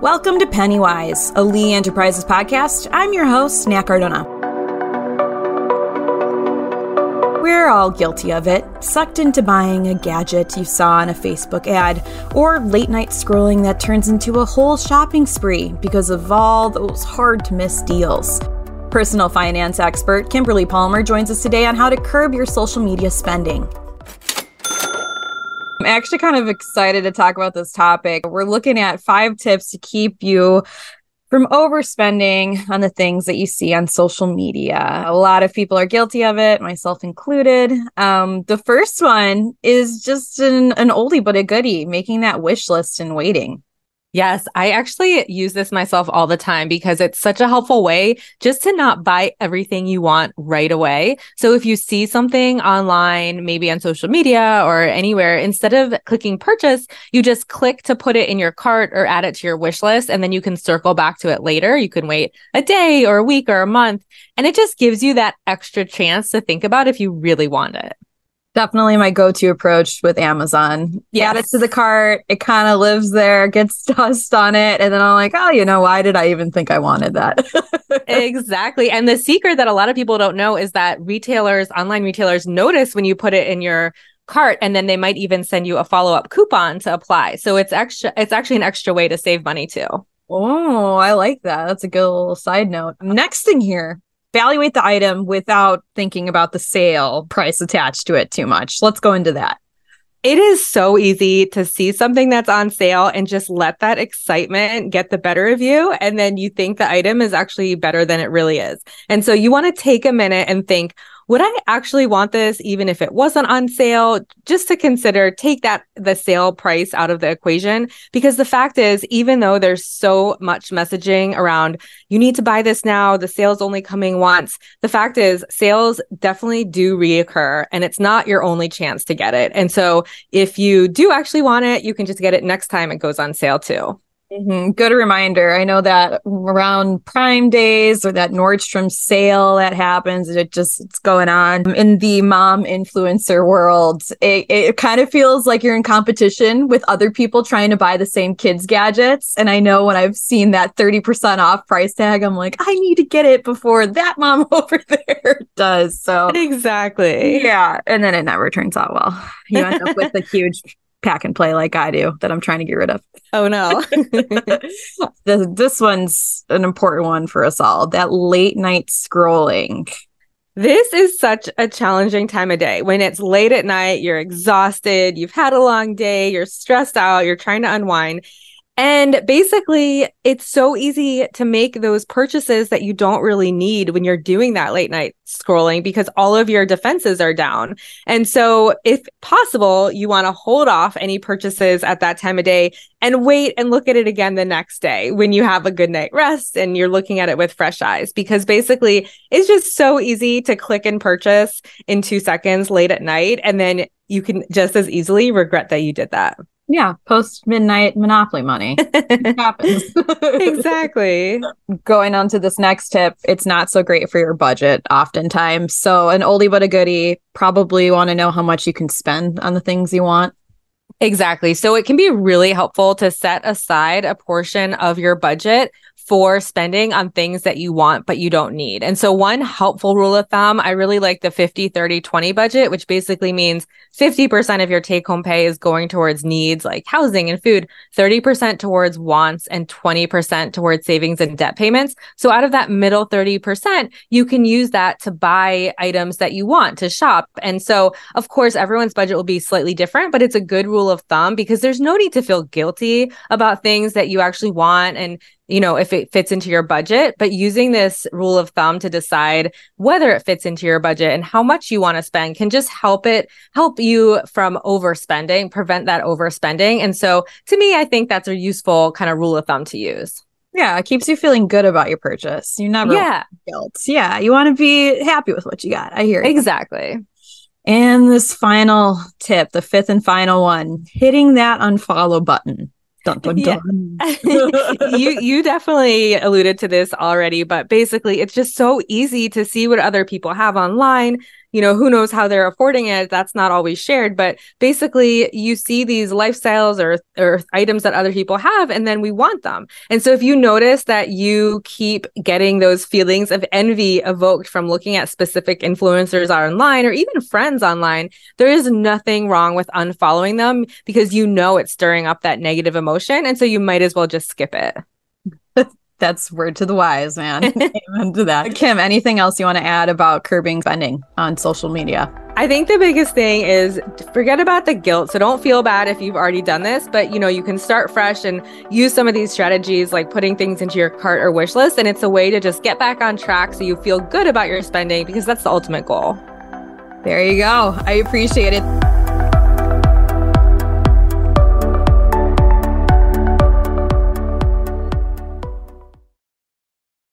Welcome to Pennywise, a Lee Enterprises podcast. I'm your host, Nat Cardona. We're all guilty of it, sucked into buying a gadget you saw on a Facebook ad, or late night scrolling that turns into a whole shopping spree because of all those hard to miss deals. Personal finance expert Kimberly Palmer joins us today on how to curb your social media spending. I'm actually kind of excited to talk about this topic. We're looking at five tips to keep you from overspending on the things that you see on social media. A lot of people are guilty of it, myself included. Um, the first one is just an, an oldie but a goodie, making that wish list and waiting. Yes, I actually use this myself all the time because it's such a helpful way just to not buy everything you want right away. So if you see something online, maybe on social media or anywhere, instead of clicking purchase, you just click to put it in your cart or add it to your wish list and then you can circle back to it later. You can wait a day or a week or a month and it just gives you that extra chance to think about if you really want it definitely my go-to approach with Amazon. Yes. Add it to the cart. It kind of lives there, gets dust on it, and then I'm like, oh, you know, why did I even think I wanted that? exactly. And the secret that a lot of people don't know is that retailers, online retailers, notice when you put it in your cart and then they might even send you a follow-up coupon to apply. So it's extra it's actually an extra way to save money too. Oh, I like that. That's a good little side note. Next thing here, evaluate the item without thinking about the sale price attached to it too much. Let's go into that. It is so easy to see something that's on sale and just let that excitement get the better of you. And then you think the item is actually better than it really is. And so you want to take a minute and think, would I actually want this even if it wasn't on sale? Just to consider, take that the sale price out of the equation. Because the fact is, even though there's so much messaging around, you need to buy this now, the sale's only coming once. The fact is, sales definitely do reoccur and it's not your only chance to get it. And so if you do actually want it, you can just get it next time it goes on sale too. Mm-hmm. Good reminder. I know that around Prime Days or that Nordstrom sale that happens, it just it's going on in the mom influencer world. It, it kind of feels like you're in competition with other people trying to buy the same kids gadgets. And I know when I've seen that 30% off price tag, I'm like, I need to get it before that mom over there does. So exactly. Yeah. And then it never turns out well. You end up with a huge pack and play like I do that I'm trying to get rid of. Oh no. this, this one's an important one for us all. That late night scrolling. This is such a challenging time of day. When it's late at night, you're exhausted, you've had a long day, you're stressed out, you're trying to unwind. And basically, it's so easy to make those purchases that you don't really need when you're doing that late night scrolling because all of your defenses are down. And so, if possible, you want to hold off any purchases at that time of day and wait and look at it again the next day when you have a good night rest and you're looking at it with fresh eyes because basically, it's just so easy to click and purchase in two seconds late at night. And then you can just as easily regret that you did that. Yeah, post midnight monopoly money. happens. exactly. Going on to this next tip, it's not so great for your budget oftentimes. So, an oldie but a goodie, probably want to know how much you can spend on the things you want. Exactly. So, it can be really helpful to set aside a portion of your budget for spending on things that you want but you don't need. And so one helpful rule of thumb, I really like the 50 30 20 budget, which basically means 50% of your take home pay is going towards needs like housing and food, 30% towards wants and 20% towards savings and debt payments. So out of that middle 30%, you can use that to buy items that you want to shop. And so of course everyone's budget will be slightly different, but it's a good rule rule of thumb because there's no need to feel guilty about things that you actually want and you know, if it fits into your budget, but using this rule of thumb to decide whether it fits into your budget and how much you want to spend can just help it help you from overspending, prevent that overspending. And so to me, I think that's a useful kind of rule of thumb to use. Yeah, it keeps you feeling good about your purchase. You never yeah. guilt. Yeah, you want to be happy with what you got. I hear you. Exactly. And this final tip, the fifth and final one, hitting that unfollow button. Dun, dun, dun. Yeah. you you definitely alluded to this already, but basically it's just so easy to see what other people have online, you know, who knows how they're affording it. That's not always shared, but basically you see these lifestyles or or items that other people have and then we want them. And so if you notice that you keep getting those feelings of envy evoked from looking at specific influencers online or even friends online, there is nothing wrong with unfollowing them because you know it's stirring up that negative emotion and so you might as well just skip it. That's word to the wise, man. Amen to that. Kim, anything else you want to add about curbing spending on social media? I think the biggest thing is forget about the guilt. So don't feel bad if you've already done this, but you know, you can start fresh and use some of these strategies like putting things into your cart or wish list. And it's a way to just get back on track so you feel good about your spending because that's the ultimate goal. There you go. I appreciate it.